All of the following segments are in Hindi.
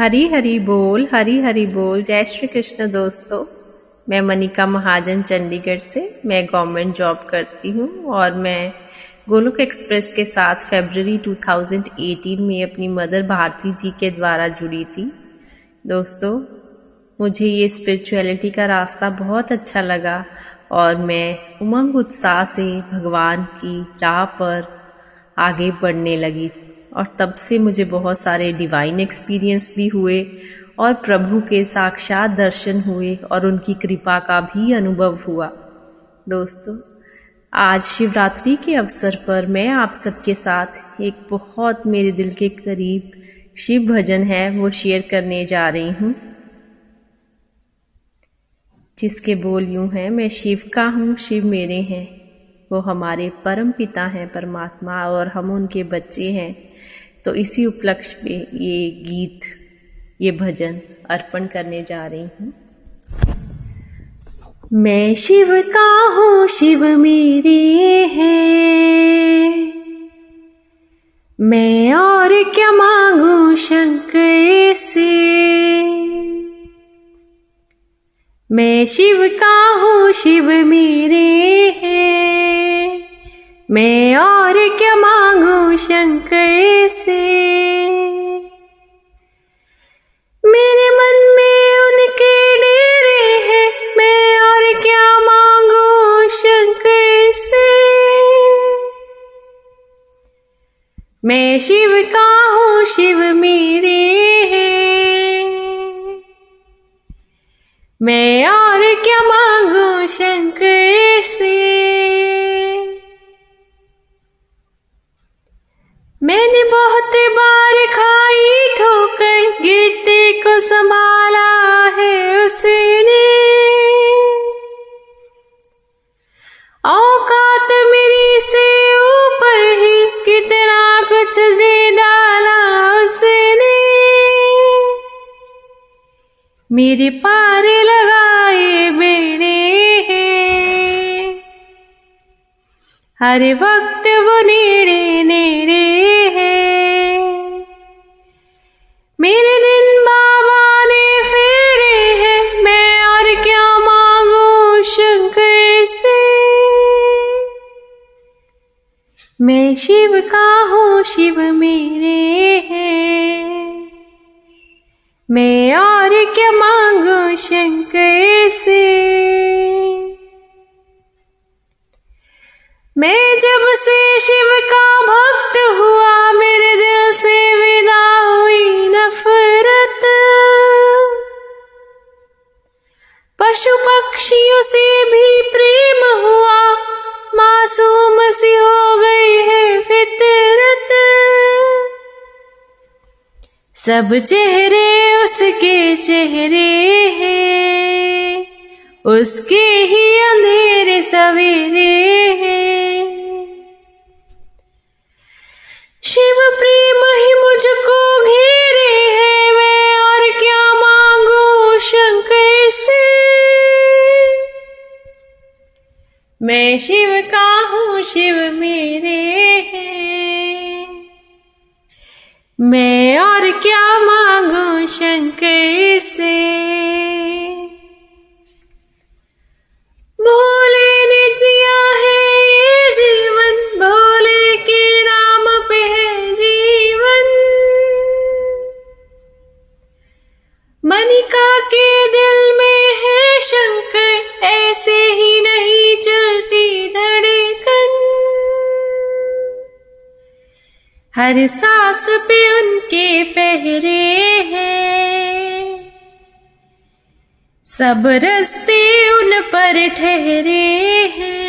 हरी हरी बोल, हरी हरी बोल। जय श्री कृष्ण दोस्तों। मैं मनिका महाजन चंडीगढ़ से मैं गवर्नमेंट जॉब करती हूँ और मैं गोलोक एक्सप्रेस के साथ फरवरी 2018 में अपनी मदर भारती जी के द्वारा जुड़ी थी। दोस्तों, मुझे ये स्पिरिचुअलिटी का रास्ता बहुत अच्छा लगा और मैं उमंग उत्साह से भगवान की राह पर आगे बढ़ने लगी। और तब से मुझे बहुत सारे डिवाइन एक्सपीरियंस भी हुए और प्रभु के साक्षात दर्शन हुए और उनकी कृपा का भी अनुभव हुआ। दोस्तों, आज शिवरात्रि के अवसर पर मैं आप सबके साथ एक बहुत मेरे दिल के करीब शिव भजन है, वो शेयर करने जा रही हूँ। जिसके बोल यूँ हैं, मैं शिव का हूँ, शिव मेरे हैं। वो हमारे परम पिता हैं, परमात्मा और हम उनके बच्चे हैं। तो इसी उपलक्ष्य में ये गीत, ये भजन अर्पण करने जा रही हूँ। मैं शिव का हूँ, शिव मेरे हैं। मैं और क्या मांगू शंकर से? मैं शिव का हूँ, शिव मेरे हैं। मैं और क्या मांगू शंकर से? मेरे मन में उनके डेरे हैं। मैं और क्या मांगू शंकर से? मैं शिव का हूँ, शिव मेरे मेरे पारे लगाए हैं। हर वक्त वो नेड़े नेड़े हैं। मेरे दिन बाबा ने फेरे हैं, मैं और क्या मांगू शंकर से? मैं शिव का हूँ, शिव मेरे हैं। मैं और क्या मांगू शंकर से? मैं जब से शिव का भक्त हुआ, मेरे दिल से विदा हुई नफरत। पशु पक्षियों से भी प्रेम हुआ, मासूम सी हो गई है फितरत। सब चेहरे उसके चेहरे हैं। उसके ही अंधेरे सवेरे हैं। शिव प्रेम ही मुझको घेरे है मैं, और क्या मांगू शंकर से? मैं शिव का हूँ, शिव मेरे हैं। मैं हर सांस पे उनके पहरे हैं। सब रस्ते उन पर ठहरे हैं।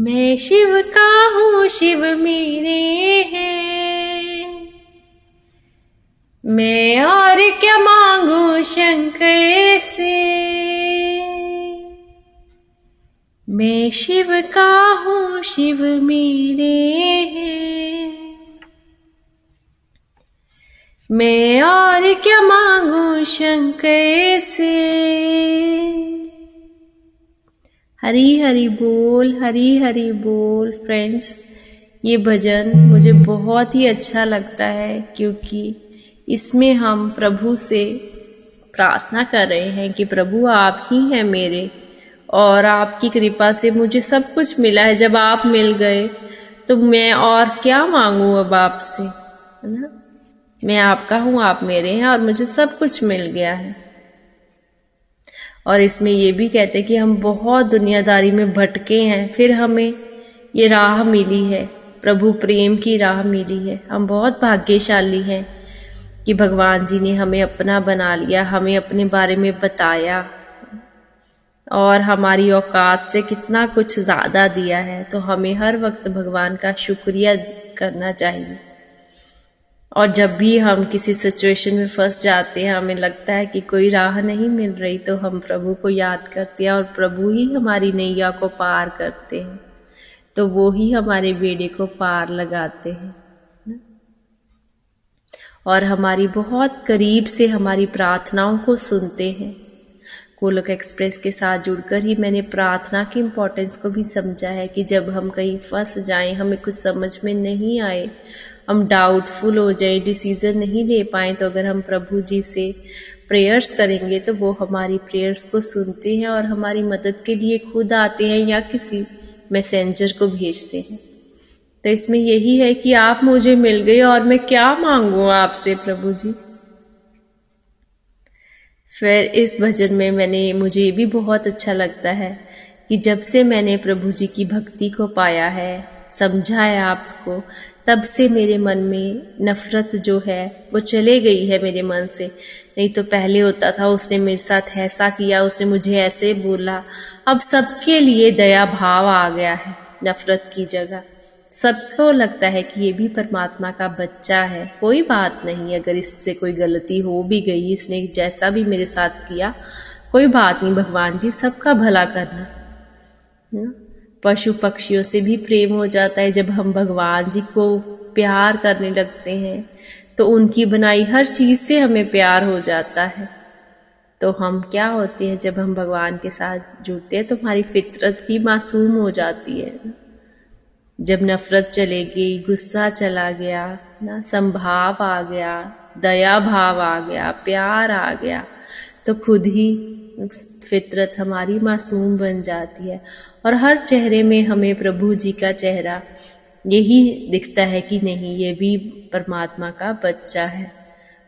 मैं शिव का हूँ, शिव मेरे हैं। मैं और क्या मांगू शंकर से? मैं शिव का हूँ, शिव मेरे हैं। मैं और क्या मांगू शंकर से? हरी हरी बोल, हरी हरी बोल फ्रेंड्स ये भजन मुझे बहुत ही अच्छा लगता है क्योंकि इसमें हम प्रभु से प्रार्थना कर रहे हैं कि प्रभु आप ही हैं मेरे और आपकी कृपा से मुझे सब कुछ मिला है। जब आप मिल गए तो मैं और क्या मांगू अब आपसे? है ना? मैं आपका हूँ, आप मेरे हैं और मुझे सब कुछ मिल गया है। और इसमें ये भी कहते हैं कि हम बहुत दुनियादारी में भटके हैं, फिर हमें ये राह मिली है, प्रभु प्रेम की राह मिली है। हम बहुत भाग्यशाली हैं कि भगवान जी ने हमें अपना बना लिया, हमें अपने बारे में बताया और हमारी औकात से कितना कुछ ज़्यादा दिया है। तो हमें हर वक्त भगवान का शुक्रिया करना चाहिए। और जब भी हम किसी सिचुएशन में फंस जाते हैं, हमें लगता है कि कोई राह नहीं मिल रही तो हम प्रभु को याद करते हैं और प्रभु ही हमारी नैया को पार करते हैं। तो वो ही हमारे बेड़े को पार लगाते हैं। और हमारी बहुत करीब से हमारी प्रार्थनाओं को सुनते हैं। गोलक एक्सप्रेस के साथ जुड़कर ही मैंने प्रार्थना की इम्पोर्टेंस को भी समझा है कि जब हम कहीं फंस जाएँ, हमें कुछ समझ में नहीं आए हम डाउटफुल हो जाए डिसीज़न नहीं ले पाए तो अगर हम प्रभु जी से प्रेयर्स करेंगे तो वो हमारी प्रेयर्स को सुनते हैं और हमारी मदद के लिए खुद आते हैं या किसी मैसेंजर को भेजते हैं। तो इसमें यही है कि आप मुझे मिल गए और मैं क्या मांगू आपसे, प्रभु जी? फिर इस भजन में मैंने, मुझे भी बहुत अच्छा लगता है कि जब से मैंने प्रभु जी की भक्ति को पाया है समझा है आपको तब से मेरे मन में नफरत जो है, वो चले गई है मेरे मन से। नहीं तो पहले होता था, उसने मेरे साथ ऐसा किया, उसने मुझे ऐसे बोला। अब सबके लिए दया भाव आ गया है, नफरत की जगह। सबको लगता है कि ये भी परमात्मा का बच्चा है। कोई बात नहीं, अगर इससे कोई गलती हो भी गई, इसने जैसा भी मेरे साथ किया, कोई बात नहीं, भगवान जी सबका भला करना। पशु पक्षियों से भी प्रेम हो जाता है जब हम भगवान जी को प्यार करने लगते हैं तो उनकी बनाई हर चीज़ से हमें प्यार हो जाता है। तो हम क्या होते हैं, जब हम भगवान के साथ जुड़ते हैं तो हमारी फितरत भी मासूम हो जाती है। जब नफरत चले गई, गुस्सा चला गया, ना संभाव आ गया, दया भाव आ गया, प्यार आ गया तो खुद ही फितरत हमारी मासूम बन जाती है। और हर चेहरे में हमें प्रभु जी का चेहरा यही दिखता है कि नहीं, ये भी परमात्मा का बच्चा है।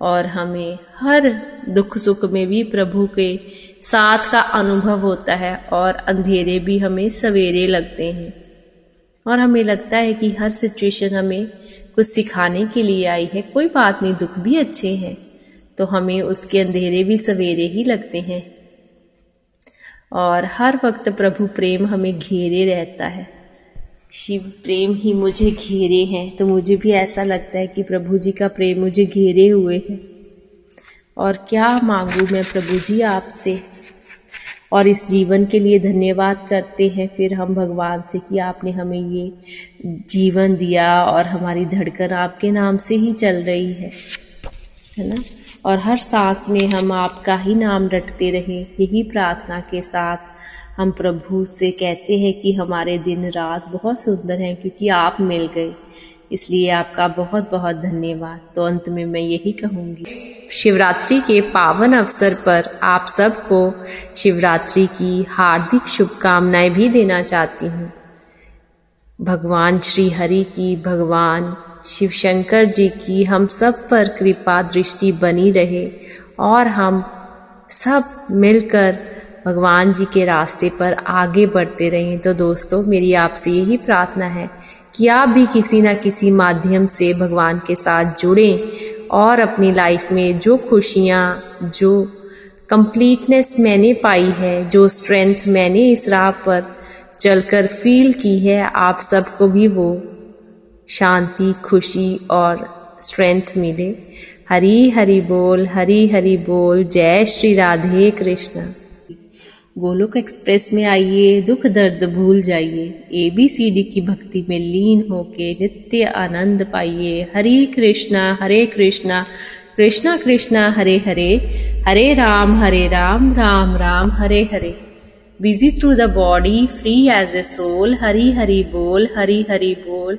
और हमें हर दुख सुख में भी प्रभु के साथ का अनुभव होता है और अंधेरे भी हमें सवेरे लगते हैं। और हमें लगता है कि हर सिचुएशन हमें कुछ सिखाने के लिए आई है। कोई बात नहीं, दुख भी अच्छे हैं तो हमें उसके अंधेरे भी सवेरे ही लगते हैं। और हर वक्त प्रभु प्रेम हमें घेरे रहता है। शिव प्रेम ही मुझे घेरे हैं तो मुझे भी ऐसा लगता है कि प्रभु जी का प्रेम मुझे घेरे हुए है। और क्या मांगू मैं प्रभु जी आपसे? और इस जीवन के लिए धन्यवाद करते हैं, फिर हम भगवान से कि आपने हमें ये जीवन दिया और हमारी धड़कन आपके नाम से ही चल रही है। है ना? और हर सांस में हम आपका ही नाम रटते रहें, यही प्रार्थना के साथ हम प्रभु से कहते हैं कि हमारे दिन रात बहुत सुंदर हैं क्योंकि आप मिल गए। इसलिए आपका बहुत बहुत धन्यवाद। तो अंत में मैं यही कहूँगी। शिवरात्रि के पावन अवसर पर आप सबको शिवरात्रि की हार्दिक शुभकामनाएँ भी देना चाहती हूँ। भगवान श्री हरि की भगवान शिव शंकर जी की हम सब पर कृपा दृष्टि बनी रहे और हम सब मिलकर भगवान जी के रास्ते पर आगे बढ़ते रहें। तो दोस्तों, मेरी आपसे यही प्रार्थना है कि आप भी किसी न किसी माध्यम से भगवान के साथ जुड़ें और अपनी लाइफ में जो खुशियाँ, जो कंप्लीटनेस मैंने पाई है, जो स्ट्रेंथ मैंने इस राह पर चलकर फील की है, आप सबको भी वो शांति, खुशी और स्ट्रेंथ मिले। हरी हरि बोल, हरी हरि बोल, जय श्री राधे कृष्ण। गोलोक एक्सप्रेस में आइए, दुख दर्द भूल जाइए। ए बी सी डी की भक्ति में लीन होके नित्य आनंद पाइए। Hare Krishna Hare Krishna Krishna Krishna, Hare Hare. Hare Ram Hare Ram Ram Ram, Hare Hare. Busy through the body free as a soul Hari Hari बोल, हरी हरि बोल।